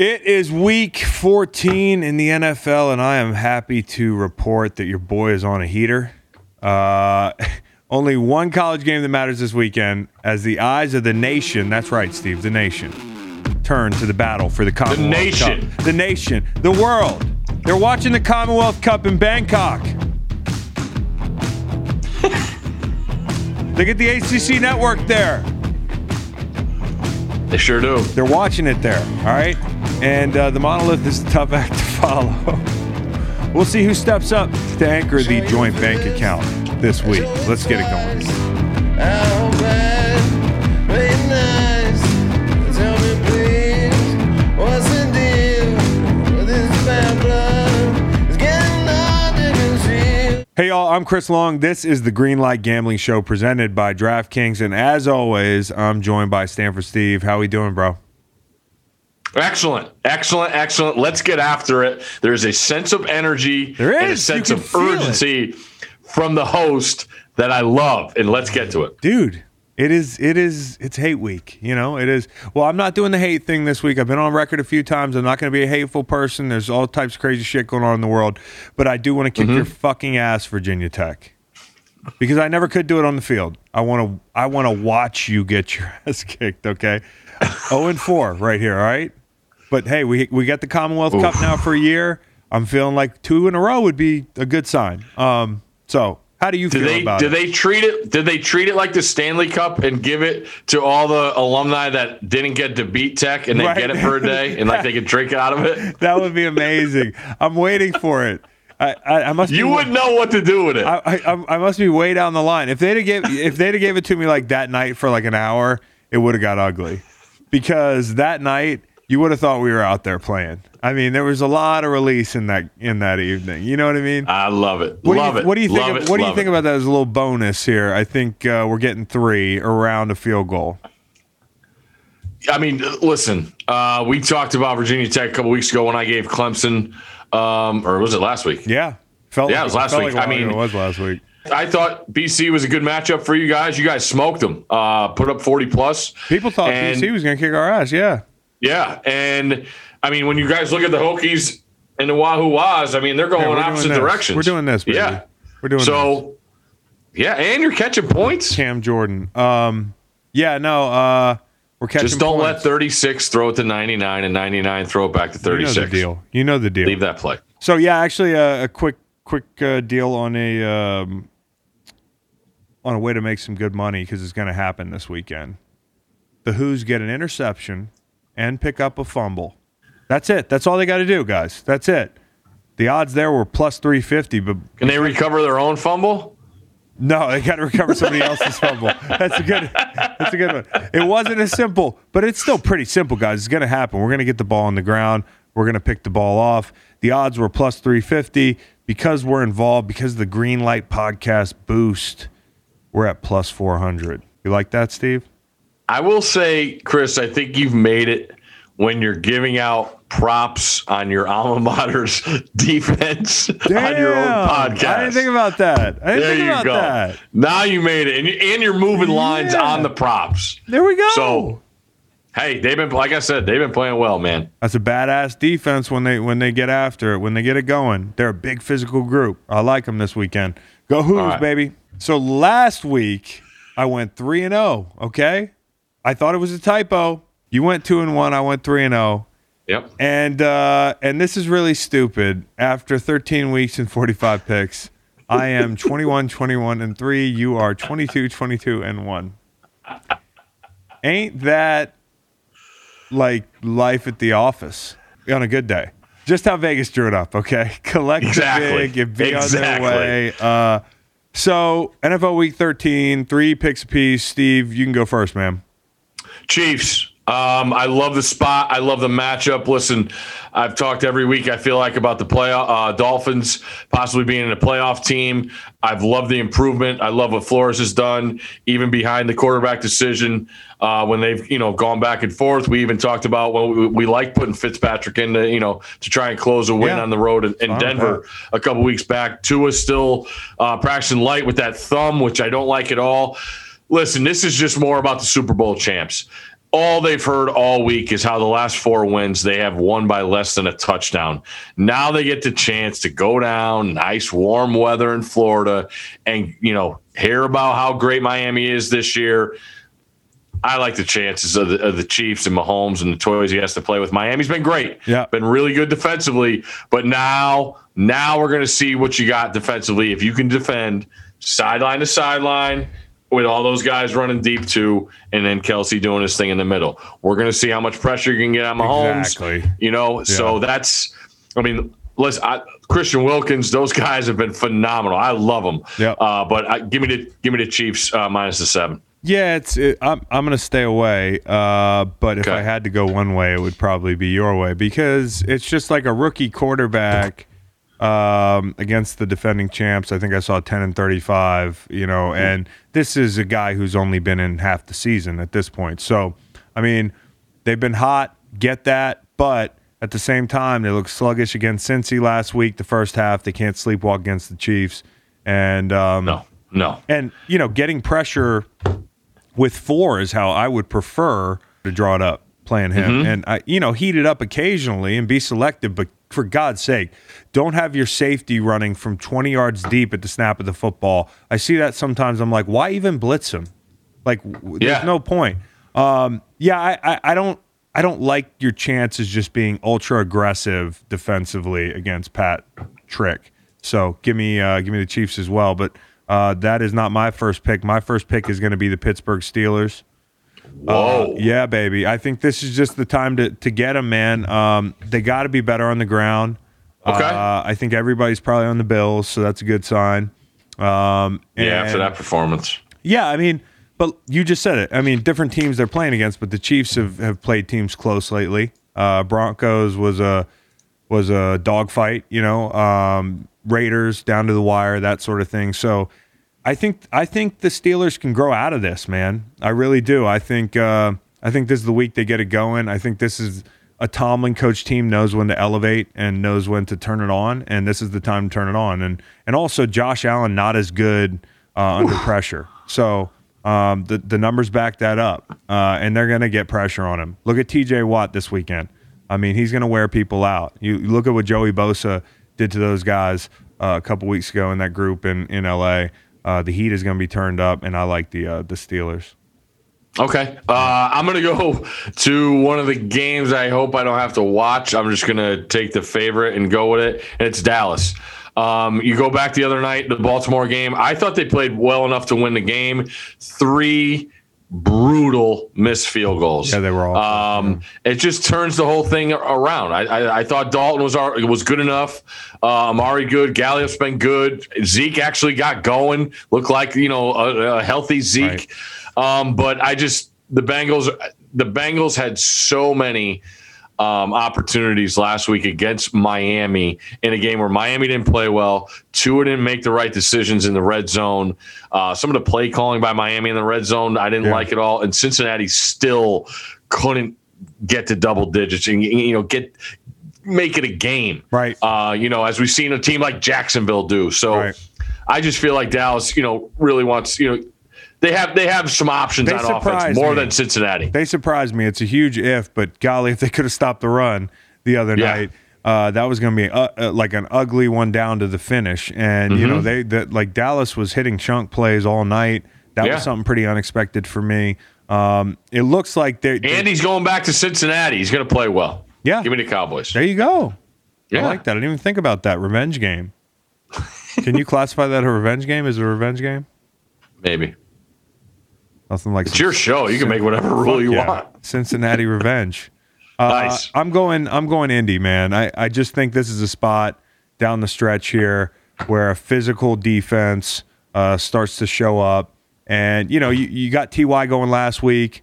It is week 14 in the NFL, and I am happy to report that your boy is on a heater. Uh, only one college game that matters this weekend as the eyes of the nation, that's right, Steve, the nation, turn to the battle for the Commonwealth the nation. Cup. The nation. The world. They're watching the Commonwealth Cup in Bangkok. they get the ACC network there. They sure do. They're watching it there, all right? And uh, the monolith is a tough act to follow. we'll see who steps up to anchor the joint bank account this week. Let's get it going. Hey, y'all, I'm Chris Long. This is the Green Light Gambling Show presented by DraftKings. And as always, I'm joined by Stanford Steve. How we doing, bro? Excellent, excellent, excellent. Let's get after it. There's a sense of energy There and a sense of it. urgency from the host that I love. And let's get to it. Dude, it is, it is, it's hate week. You know, it is. Well, I'm not doing the hate thing this week. I've been on record a few times. I'm not going to be a hateful person. There's all types of crazy shit going on in the world. But I do want to kick Mm-hmm. your fucking ass, Virginia Tech. Because I never could do it on the field. I want to, I want to watch you get your ass kicked. Okay, zero and four right here. All right, but hey, we we got the Commonwealth Cup now for a year. I'm feeling like two in a row would be a good sign. Um, so how do you Did feel they about did it? they treat it did they treat it like the Stanley Cup and give it to all the alumni that didn't get to beat Tech and they Right. get it for a day and like they can drink out of it? That would be amazing. I'm waiting for it. I, I, I must. You be, wouldn't know what to do with it. I, I, I must be way down the line. If they'd have gave, if they'd have gave it to me like that night for like an hour, it would have got ugly. Because that night, you would have thought we were out there playing. I mean, there was a lot of release in that in that evening. You know what I mean? I love it. What love do you, it. What do you think? Love of- it. what do you think it. about that as a little bonus here? I think uh, we're getting three around a field goal. I mean, listen, uh, we talked about Virginia Tech a couple weeks ago when I gave Clemson, um, or was it last week? Yeah, felt Yeah, like, it was last week. like I mean- it was last week. I thought BC was a good matchup for you guys. You guys smoked them, uh, put up 40 plus. People thought BC was going to kick our ass. Yeah. Yeah. And I mean, when you guys look at the Hokies and the Wahoo Wahs, I mean, they're going opposite this. directions. We're doing this, baby. Yeah. We're doing this. So, yeah, and you're catching points. Cam Jordan. Um, yeah, no, uh, we're catching. Points. Just don't let 36 throw it to 99 and 99 throw it back to You know 36. the deal. You know the deal. Leave that play. So yeah, actually, uh, a quick, quick uh, deal on a um, on a way to make some good money because it's going to happen this weekend. The Hoos get an interception and pick up a fumble. That's it. That's all they got to do, guys. That's it. The odds there were plus three fifty, but Can they recover their own fumble? No, they got to recover somebody else's fumble. That's a good. That's a good one. It wasn't as simple, but it's still pretty simple, guys. It's going to happen. We're going to get the ball on the ground. We're going to pick the ball off. The odds were plus three fifty because we're involved. Because of the Green Light Podcast boost, we're at plus four hundred. You like that, Steve? I will say, Chris, I think you've made it when you're giving out props on your alma mater's defense on your own podcast. I didn't think about that. I didn't there think you about go. that. Now you made it, and, you, and you're moving lines Yeah. on the props. There we go. So, hey, they've been like I said, they've been playing well, man. That's a badass defense when they when they get after it, when they get it going. They're a big physical group. I like them this weekend. Go Hoos, right. baby. So last week I went 3 and 0, okay? I thought it was a typo. You went 2 and 1, I went 3 and 0. Yep. And uh and this is really stupid. After 13 weeks and 45 picks, I am 21 21 and 3. You are 22 22 and 1. Ain't that like life at the office on a good day? Just how Vegas drew it up, okay? Collect Exactly. big, get be on their Exactly. way. Uh so NFL week 13, three picks apiece. Steve, you can go first, man. Chiefs. Um, I love the spot. I love the matchup. Listen, I've talked every week. I feel like about the play uh, Dolphins possibly being in a playoff team. I've loved the improvement. I love what Flores has done, even behind the quarterback decision uh, when they've you know gone back and forth. We even talked about well, we, we like putting Fitzpatrick in to you know to try and close a win Yeah. on the road in, in Denver a couple weeks back. Tua's still uh, practicing light with that thumb, which I don't like at all. Listen, this is just more about the Super Bowl champs. all they've heard all week is how the last four wins they have won by less than a touchdown. Now they get the chance to go down, nice warm weather in Florida, and you know hear about how great Miami is this year. I like the chances of the, of the, Chiefs and Mahomes and the toys he has to play with. Miami's been great, yeah, been really good defensively, but now now we're going to see what you got defensively. If you can defend sideline to sideline with all those guys running deep too, and then Kelce doing his thing in the middle. We're going to see how much pressure you can get on Mahomes. Exactly. You know, yeah. so that's. I mean, listen, I, Christian Wilkins, those guys have been phenomenal. I love them. Yeah. Uh, but I, give me the give me the Chiefs uh, minus the seven. Yeah, it's. It, I'm I'm going to stay away. Uh, but if okay. I had to go one way, it would probably be your way because it's just like a rookie quarterback um, against the defending champs. I think I saw 10 and 35, you know, and this is a guy who's only been in half the season at this point. So, I mean, they've been hot, get that, but at the same time, they look sluggish against Cincy last week, the first half. They can't sleepwalk against the Chiefs. And, um, no, no. And, you know, getting pressure with four is how I would prefer to draw it up playing him. Mm-hmm. And, I, you know, heat it up occasionally and be selective, but for God's sake, don't have your safety running from 20 yards deep at the snap of the football. I see that sometimes. I'm like, why even blitz him? Like, there's yeah. no point. Um, yeah, I, I, I, don't. I don't like your chances just being ultra aggressive defensively against Pat Trick. So give me uh, give me the Chiefs as well. But uh, that is not my first pick. My first pick is going to be the Pittsburgh Steelers. Whoa. Uh, yeah, baby. I think this is just the time to, to get them, man. Um, they got to be better on the ground. Okay. Uh, I think everybody's probably on the Bills, so that's a good sign. Um, yeah, after that performance. Yeah, I mean, but you just said it. I mean, different teams they're playing against, but the Chiefs have, have played teams close lately. Uh, Broncos was a was a dogfight, you know. Um, Raiders down to the wire, that sort of thing. So I think I think the Steelers can grow out of this, man. I really do. I think uh, I think this is the week they get it going. I think this is a Tomlin coach team knows when to elevate and knows when to turn it on, and this is the time to turn it on. And and also Josh Allen not as good uh, under pressure. So um, the the numbers back that up, uh, and they're going to get pressure on him. Look at T.J. Watt this weekend. I mean, he's going to wear people out. You, you, look at what Joey Bosa did to those guys uh, a couple weeks ago in that group in in L.A. Uh, the heat is going to be turned up, and I like the uh, the Steelers. Okay, uh, I'm gonna go to one of the games. I hope I don't have to watch. I'm just gonna take the favorite and go with it, and it's Dallas. Um, you go back the other night, the Baltimore game. I thought they played well enough to win the game. Three brutal missed field goals. Yeah, they were all. Um, yeah. It just turns the whole thing around. I, I, I thought Dalton was was good enough. Uh, Amari good. Gallup has been good. Zeke actually got going. Looked like you know a, a healthy Zeke. Right. Um, but I just the Bengals. The Bengals had so many um, opportunities last week against Miami in a game where Miami didn't play well. Tua didn't make the right decisions in the red zone. Uh, some of the play calling by Miami in the red zone, I didn't yeah. like it all. And Cincinnati still couldn't get to double digits and you know get make it a game. Right. Uh, you know, as we've seen a team like Jacksonville do. So right. I just feel like Dallas, you know, really wants you know they have they have some options they on offense more me. than Cincinnati. They surprised me. It's a huge if, but golly, if they could have stopped the run the other yeah. night, uh, that was going to be uh, uh, like an ugly one down to the finish. And mm-hmm. you know mm-hmm. they that like Dallas was hitting chunk plays all night. That yeah. was something pretty unexpected for me. Um, it looks like they and he's going back to Cincinnati. He's going to play well. Yeah, give me the Cowboys. There you go. Yeah. I like that. I didn't even think about that revenge game. Can you classify that a revenge game? Is a revenge game? Maybe. Nothing like it's your show. You can make whatever rule you yeah. want. Cincinnati revenge. Uh, nice. I'm going. I'm going Indy, man. I, I just think this is a spot down the stretch here where a physical defense uh, starts to show up, and you know you, you got Ty going last week.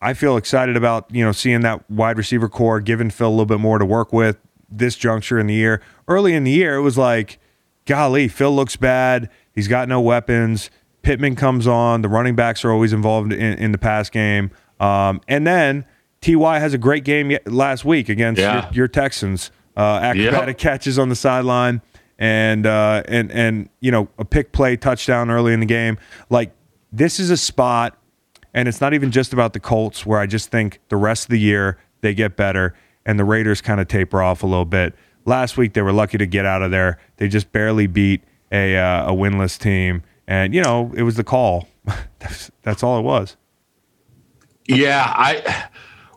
I feel excited about you know seeing that wide receiver corps, giving Phil a little bit more to work with this juncture in the year. Early in the year, it was like, golly, Phil looks bad. He's got no weapons. Pittman comes on. The running backs are always involved in, in the pass game. Um, and then Ty has a great game last week against yeah. your, your, Texans. Uh, acrobatic yep. catches on the sideline, and uh, and and you know a pick play touchdown early in the game. Like this is a spot. And it's not even just about the Colts, where I just think the rest of the year they get better and the Raiders kind of taper off a little bit. Last week they were lucky to get out of there. They just barely beat a uh, a winless team, and you know it was the call. that's, that's all it was. Yeah, I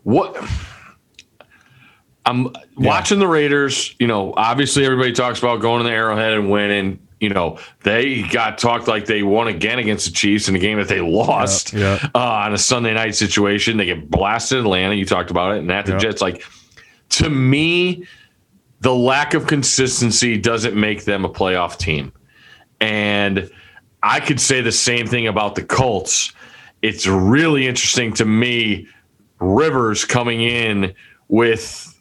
what I'm yeah. watching the Raiders. You know, obviously everybody talks about going to the Arrowhead and winning. You know, they got talked like they won again against the Chiefs in a game that they lost yeah, yeah. Uh, on a Sunday night situation. They get blasted in Atlanta. You talked about it, and at the Jets, like to me, the lack of consistency doesn't make them a playoff team. And I could say the same thing about the Colts. It's really interesting to me, Rivers coming in with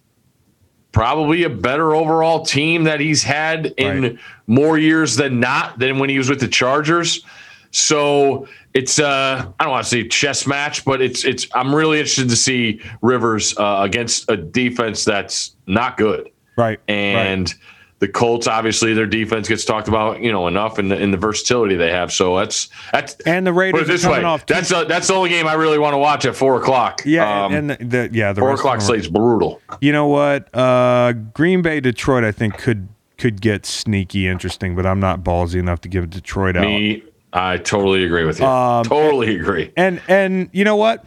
probably a better overall team that he's had in right. more years than not than when he was with the Chargers. So it's uh, I don't want to say chess match, but it's it's I'm really interested to see Rivers uh, against a defense that's not good. Right. And right. The Colts, obviously, their defense gets talked about, you know, enough and the, in the versatility they have. So that's that's and the Raiders this way. Off that's a, that's the only game I really want to watch at four o'clock. Yeah, um, and the, the, yeah, the four o'clock slate's brutal. You know what? Uh, Green Bay, Detroit, I think could could get sneaky interesting, but I'm not ballsy enough to give Detroit out. Me, I totally agree with you. Um, totally and, agree. And and you know what?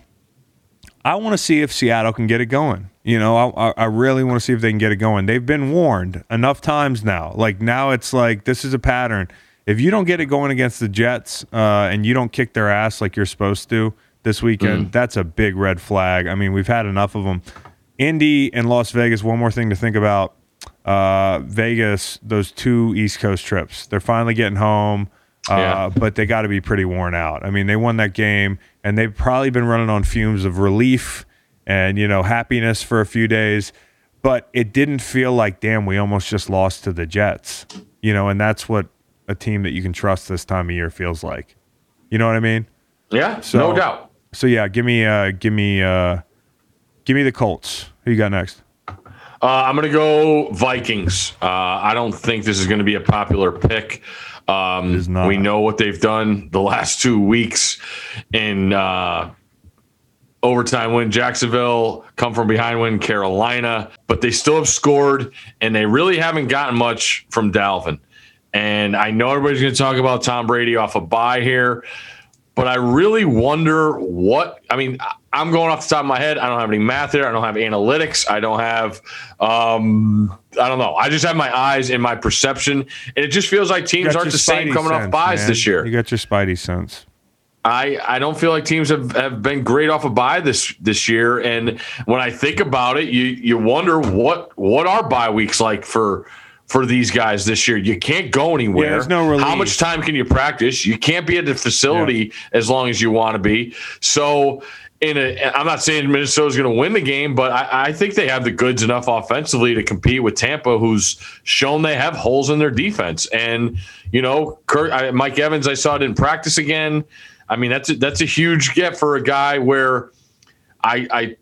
I want to see if Seattle can get it going. You know, I, I really want to see if they can get it going. They've been warned enough times now. Like now, it's like this is a pattern. If you don't get it going against the Jets uh, and you don't kick their ass like you're supposed to this weekend, mm. that's a big red flag. I mean, we've had enough of them. Indy and Las Vegas. One more thing to think about. Uh, Vegas, those two East Coast trips. They're finally getting home. Uh, yeah. but they got to be pretty worn out. I mean, they won that game, and they've probably been running on fumes of relief and you know happiness for a few days. But it didn't feel like, damn, we almost just lost to the Jets. You know, and that's what a team that you can trust this time of year feels like. You know what I mean? Yeah, so, no doubt. So yeah, give me, uh, give me, uh, give me the Colts. Who you got next? Uh, I'm going to go Vikings. Uh, I don't think this is going to be a popular pick. Um, we know what they've done the last two weeks in uh, overtime win Jacksonville, come from behind win Carolina, but they still have scored and they really haven't gotten much from Dalvin. And I know everybody's going to talk about Tom Brady off a bye here, but I really wonder what. I mean, I'm going off the top of my head. I don't have any math there. I don't have analytics. I don't have. Um, I don't know. I just have my eyes and my perception, and it just feels like teams aren't the same coming sense, off buys man. this year. You got your Spidey sense. I, I don't feel like teams have, have been great off a of bye this this year. And when I think about it, you you wonder what what are bye weeks like for for these guys this year. You can't go anywhere. Yeah, there's no relief. How much time can you practice? You can't be at the facility yeah. as long as you want to be. So in a, I'm not saying Minnesota's going to win the game, but I, I, think they have the goods enough offensively to compete with Tampa, who's shown they have holes in their defense. And you know, Kurt, I, Mike Evans, I saw it in practice again. I mean, that's a, that's a huge get for a guy where I, I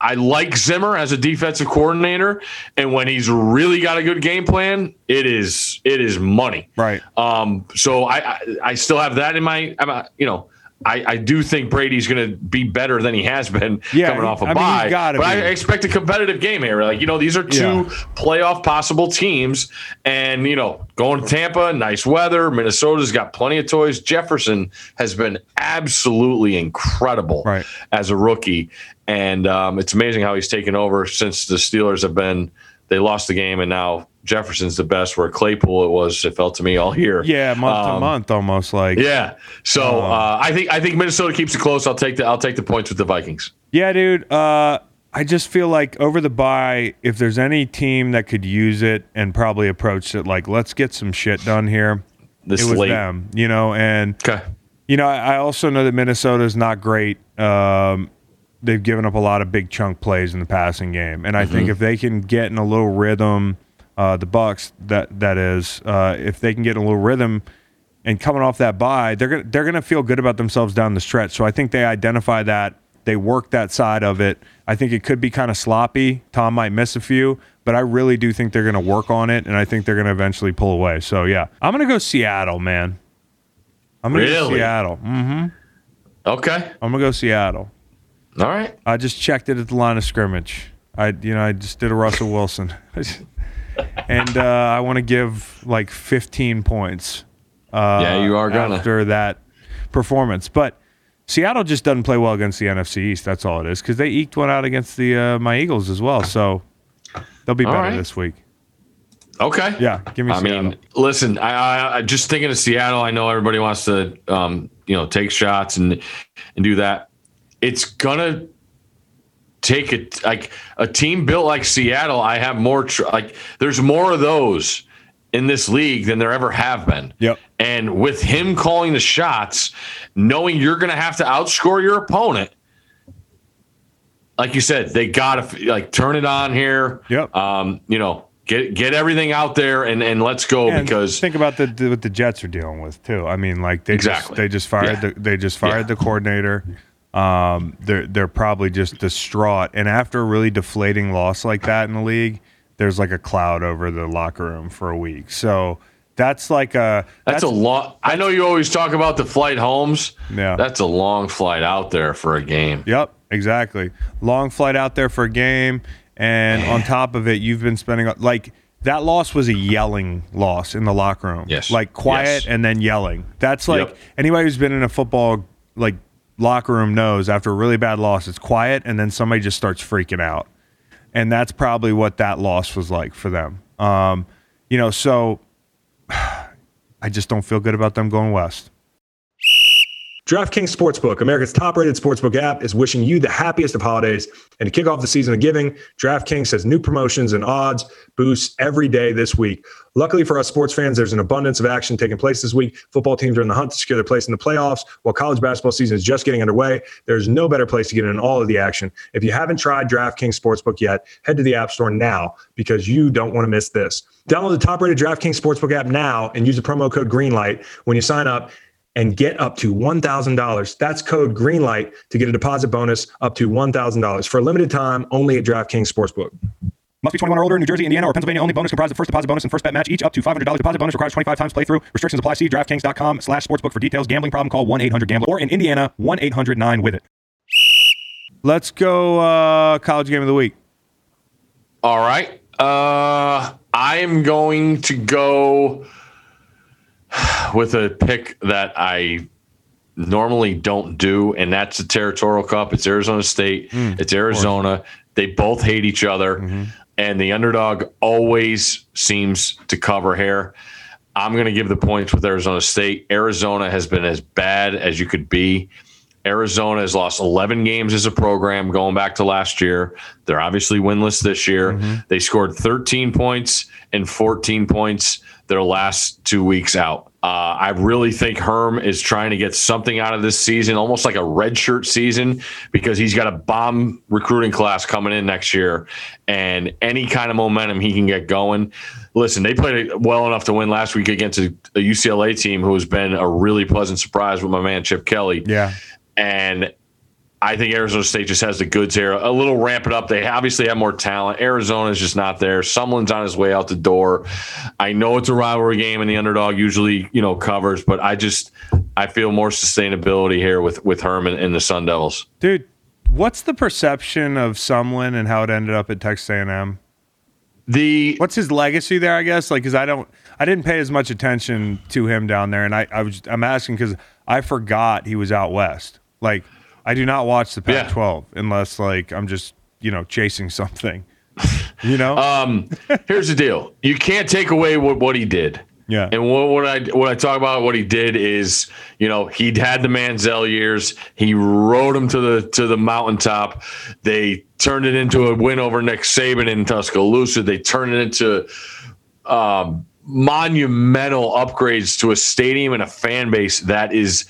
I like Zimmer as a defensive coordinator, and when he's really got a good game plan, it is it is money. Right. Um. So I I, I still have that in my you know I, I do think Brady's going to be better than he has been yeah, coming off a I bye. Mean, but be. I expect a competitive game here. Like you know, these are two yeah. playoff possible teams, and you know, going to Tampa, nice weather. Minnesota's got plenty of toys. Jefferson has been absolutely incredible right. as a rookie, and um, it's amazing how he's taken over since the Steelers have been. They lost the game, and now Jefferson's the best. Where Claypool, it was it felt to me all here. Yeah, month um, to month, almost like. Yeah, so um, uh, I think I think Minnesota keeps it close. I'll take the I'll take the points with the Vikings. Yeah, dude. Uh, I just feel like over the bye, if there's any team that could use it and probably approach it like, let's get some shit done here. This it was late. them, you know, and okay. you know, I also know that Minnesota is not great. Um, they've given up a lot of big chunk plays in the passing game, and I mm-hmm. think if they can get in a little rhythm uh, the Bucs that that is uh, if they can get in a little rhythm and coming off that bye, they're gonna they're gonna feel good about themselves down the stretch. So I think they identify that they work that side of it. I think it could be kind of sloppy. Tom might miss a few, but I really do think they're going to work on it, and I think they're going to eventually pull away. So yeah, I'm going to go Seattle, man. I'm going to really? go Seattle. Mm-hmm. Okay. I'm gonna go Seattle. All right. I just checked it at the line of scrimmage. I you know I just did a Russell Wilson, and uh, I want to give like 15 points. Uh, Yeah, you are gonna. after that performance, but. Seattle just doesn't play well against the NFC East. That's all it is because they eked one out against the uh, my Eagles as well. So they'll be All better right. this week. Okay. Yeah, give me. I Seattle. mean, listen, I, I, I just thinking of Seattle. I know everybody wants to, um, you know, take shots and and do that. It's gonna take it like a team built like Seattle. I have more tr- like there's more of those in this league than there ever have been. Yep. And with him calling the shots, knowing you're going to have to outscore your opponent, like you said, they got to like turn it on here. Yep. Um, you know, get get everything out there and and let's go And because think about the, the what the Jets are dealing with too. I mean, like they Exactly. just they just fired Yeah. the they just fired Yeah. the coordinator. Um, they're they're probably just distraught. And after a really deflating loss like that in the league, there's like a cloud over the locker room for a week. So that's like a that's, a long. I know you always talk about the flight homes. Yeah. That's a long flight out there for a game. Yep, exactly. Long flight out there for a game, and on top of it, you've been spending like that loss was a yelling loss in the locker room. Yes. like quiet Yes. and then yelling. That's like Yep. anybody who's been in a football like locker room knows after a really bad loss, it's quiet and then somebody just starts freaking out, and that's probably what that loss was like for them. Um, you know, so I just don't feel good about them going west. DraftKings Sportsbook, America's top rated sportsbook app, is wishing you the happiest of holidays. And to kick off the season of giving, DraftKings has new promotions and odds boosts every day this week. Luckily for us sports fans, there's an abundance of action taking place this week. Football teams are in the hunt to secure their place in the playoffs, while college basketball season is just getting underway. There's no better place to get in all of the action. If you haven't tried DraftKings Sportsbook yet, head to the App Store now because you don't want to miss this. Download the top rated DraftKings Sportsbook app now and use the promo code GREENLIGHT when you sign up and get up to $1,000. That's code GREENLIGHT to get a deposit bonus up to $1,000 for a limited time only at DraftKings Sportsbook. Must be 21 or older in New Jersey, Indiana, or Pennsylvania only. Bonus comprised of first deposit bonus and first bet match, each up to $500. Deposit bonus requires 25 times playthrough. Restrictions apply. See DraftKings.com slash sportsbook for details. Gambling problem, call 1-800-GAMBLER. Or in Indiana, 1-800-9-WITH-IT. Let's go uh, college game of the week. All right. Uh, I am going to go with a pick that I normally don't do, and that's the Territorial Cup. It's Arizona State, hmm. it's Arizona. They both hate each other, mm-hmm. and the underdog always seems to cover here. I'm going to give the points with Arizona State. Arizona has been as bad as you could be. Arizona has lost 11 games as a program going back to last year. They're obviously winless this year. Mm-hmm. They scored 13 points and 14 points their last two weeks out. Uh, I really think Herm is trying to get something out of this season, almost like a redshirt season, because he's got a bomb recruiting class coming in next year, and any kind of momentum he can get going. Listen, they played well enough to win last week against a, a UCLA team who has been a really pleasant surprise with my man Chip Kelly. Yeah. And I think Arizona State just has the goods here. A little ramp it up. They obviously have more talent. Arizona's just not there. Sumlin's on his way out the door. I know it's a rivalry game and the underdog usually, you know, covers, but I just I feel more sustainability here with with Herman and the Sun Devils. Dude, what's the perception of Sumlin and how it ended up at Texas A&M? The What's his legacy there? I guess like because I don't, I didn't pay as much attention to him down there, and I, I was, I'm asking because I forgot he was out west. Like I do not watch the Pac-12 unless like I'm just you know chasing something. You know? um here's the deal. You can't take away what, what he did. yeah. And what, what I what I talk about what he did is, you know, he'd had the Manziel years. He rode him to the to the mountaintop. They turned it into a win over Nick Saban in Tuscaloosa. They turned it into um, monumental upgrades to a stadium and a fan base that is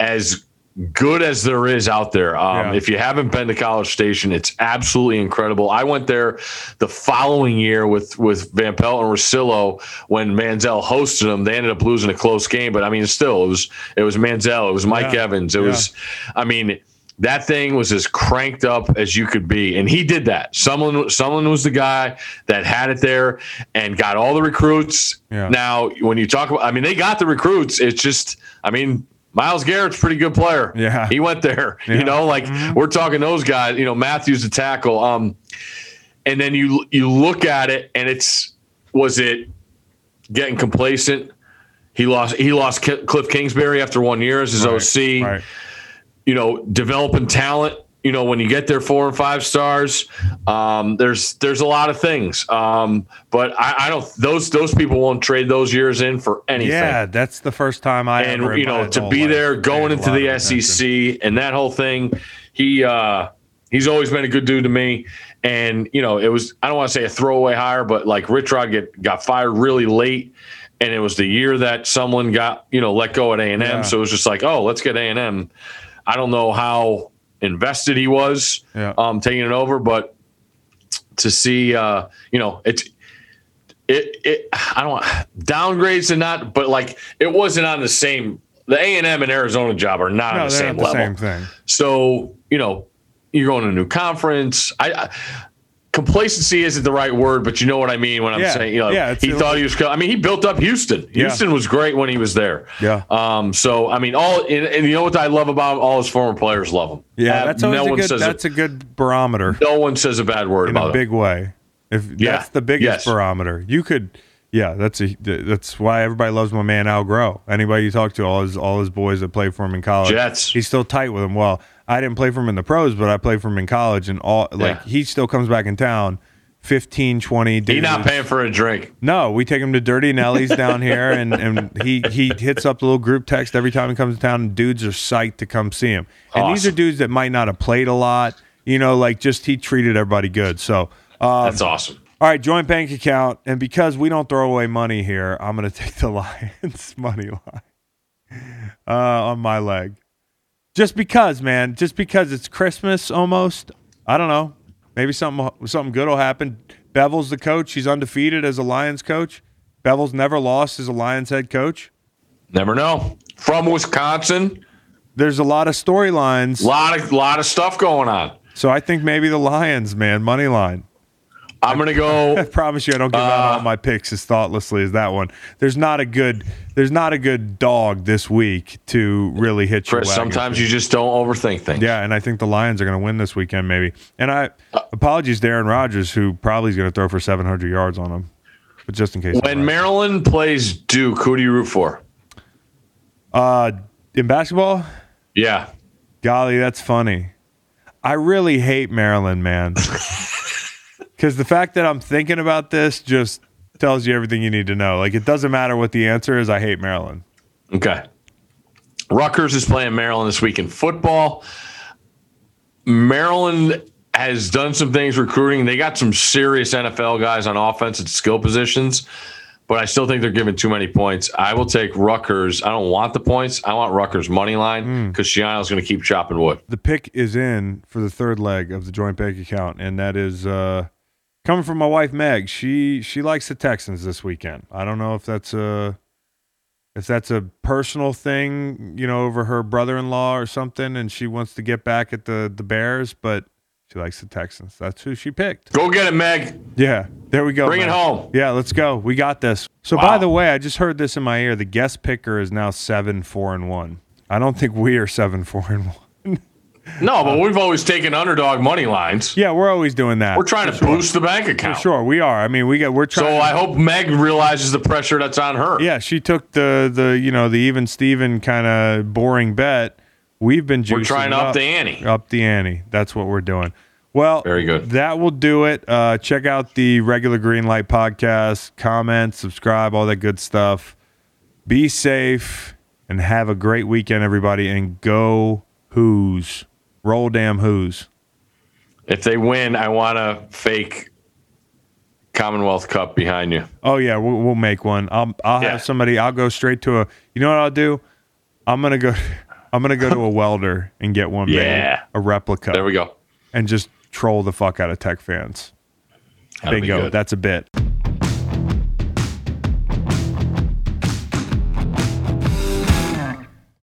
as good as there is out there. Um, Yeah. If you haven't been to College Station, it's absolutely incredible. I went there the following year with with Van Pelt and Russillo when Manziel hosted them. They ended up losing a close game, but I mean, still, it was it was Manziel, it was Mike Yeah. Evans, it Yeah. was, I mean. That thing was as cranked up as you could be, and he did that. Sumlin, Sumlin was the guy that had it there and got all the recruits. Now, when you talk about, I mean, they got the recruits. It's just, I mean, Myles Garrett's a pretty good player. Yeah. he went there. Yeah. You know, like we're talking those guys. You know, Matthews the tackle. Um, and then you you look at it, and it's was it getting complacent? He lost he lost Cliff Kingsbury after one year as his OC. Right. You know, developing talent. You know, when you get there four and five stars, um, there's there's a lot of things. Um, but I, I don't those those people won't trade those years in for anything Yeah, that's the first time I and you know to be life there going into the attention. SEC and that whole thing he uh he's always been a good dude to me and you know it was I don't want to say a throwaway hire but like Rich Rod get got fired really late and it was the year that Sumlin got you know let go at A&M Yeah. so it was just like oh let's get A&M I don't know how invested he was Yeah. um taking it over but to see uh you know it's it it I don't downgrades and not, but like it wasn't on the same. The A and M and Arizona job are not No, on the same the level. same thing. So you know you're going to a new conference. I, I complacency isn't the right word, but you know what I mean when I'm Yeah, saying you know yeah, he thought he was. I mean he built up Houston. Yeah. Houston was great when he was there. Yeah. Um. So I mean all and, and you know what I love about him? all his former players love him. Yeah, Uh, that's no a one good. says That's a, a good barometer no one says a bad word in about a him. big way. If Yeah, that's the biggest yes. barometer, you could. Yeah, that's a. That's why everybody loves my man Al Groh. Anybody you talk to, all his all his boys that played for him in college, Jets. he's still tight with him. Well, I didn't play for him in the pros, but I played for him in college, and all like Yeah. he still comes back in town. 15, 20 dudes. He's not paying for a drink. No, we take him to Dirty Nelly's down here, and, and he he hits up the little group text every time he comes to town, and dudes are psyched to come see him. And these are dudes that might not have played a lot, you know, like just he treated everybody good. So, um, That's awesome. all right, joint bank account, and because we don't throw away money here, I'm going to take the Lions money line uh, on my leg, just because, man, just because it's Christmas almost. I don't know, maybe something something good will happen. Bevell's the coach; he's undefeated as a Lions coach. Bevell's never lost as a Lions head coach. Never know. From Wisconsin, There's a lot of storylines, lot of lot of stuff going on. so I think maybe the Lions, man, money line. I'm gonna go. I promise you, I don't give out Uh, all my picks as thoughtlessly as that one. There's not a good, there's not a good dog this week to really hit Chris, wagon. sometimes you just don't overthink things. Yeah, and I think the Lions are going to win this weekend, maybe. And I apologies, to Aaron Rodgers, who probably is going to throw for 700 yards on him, but just in case. When right. Maryland plays Duke, who do you root for? uh, in basketball, Yeah. golly, that's funny. I really hate Maryland, man, because the fact that I'm thinking about this just tells you everything you need to know. Like, it doesn't matter what the answer is. I hate Maryland. Okay. Rutgers is playing Maryland this week in football. Maryland has done some things recruiting. They got some serious NFL guys on offense and skill positions, but I still think they're giving too many points. I will take Rutgers. I don't want the points. I want Rutgers money line because Schiano's going to keep chopping wood. the pick is in for the third leg of the joint bank account, and that is uh, coming from my wife Meg. She she likes the Texans this weekend. I don't know if that's a if that's a personal thing, you know, over her brother-in-law or something, and she wants to get back at the the Bears, but she likes the Texans. That's who she picked. Go get it, Meg. Yeah, there we go. Bring it home. Yeah, let's go. We got this. So, Wow. by the way, I just heard this in my ear. The guest picker is now seven four and one. I don't think we are seven four and one. No, but we've always taken underdog money lines. Yeah, we're always doing that. We're trying to boost the bank account. Sure, we are. I mean, we get we're trying. So trying. I hope Meg realizes the pressure that's on her. yeah, she took the the you know the even Steven kind of boring bet. We've been juicing We're trying to it up the ante. Up the ante. That's what we're doing. Well, Very good. That will do it. Uh, check out the regular Green Light podcast. Comment, subscribe, all that good stuff. Be safe and have a great weekend, everybody. And go Hoos. Roll damn Hoos. If they win, I want a fake Commonwealth Cup behind you. Oh yeah, we'll, we'll make one. I'll I'll Yeah. have somebody. I'll go straight to a. You know what I'll do? I'm gonna go. I'm gonna go to a welder and get one made, Yeah. a replica, There we go. and just troll the fuck out of Tech fans. That'll Bingo. That's a bit.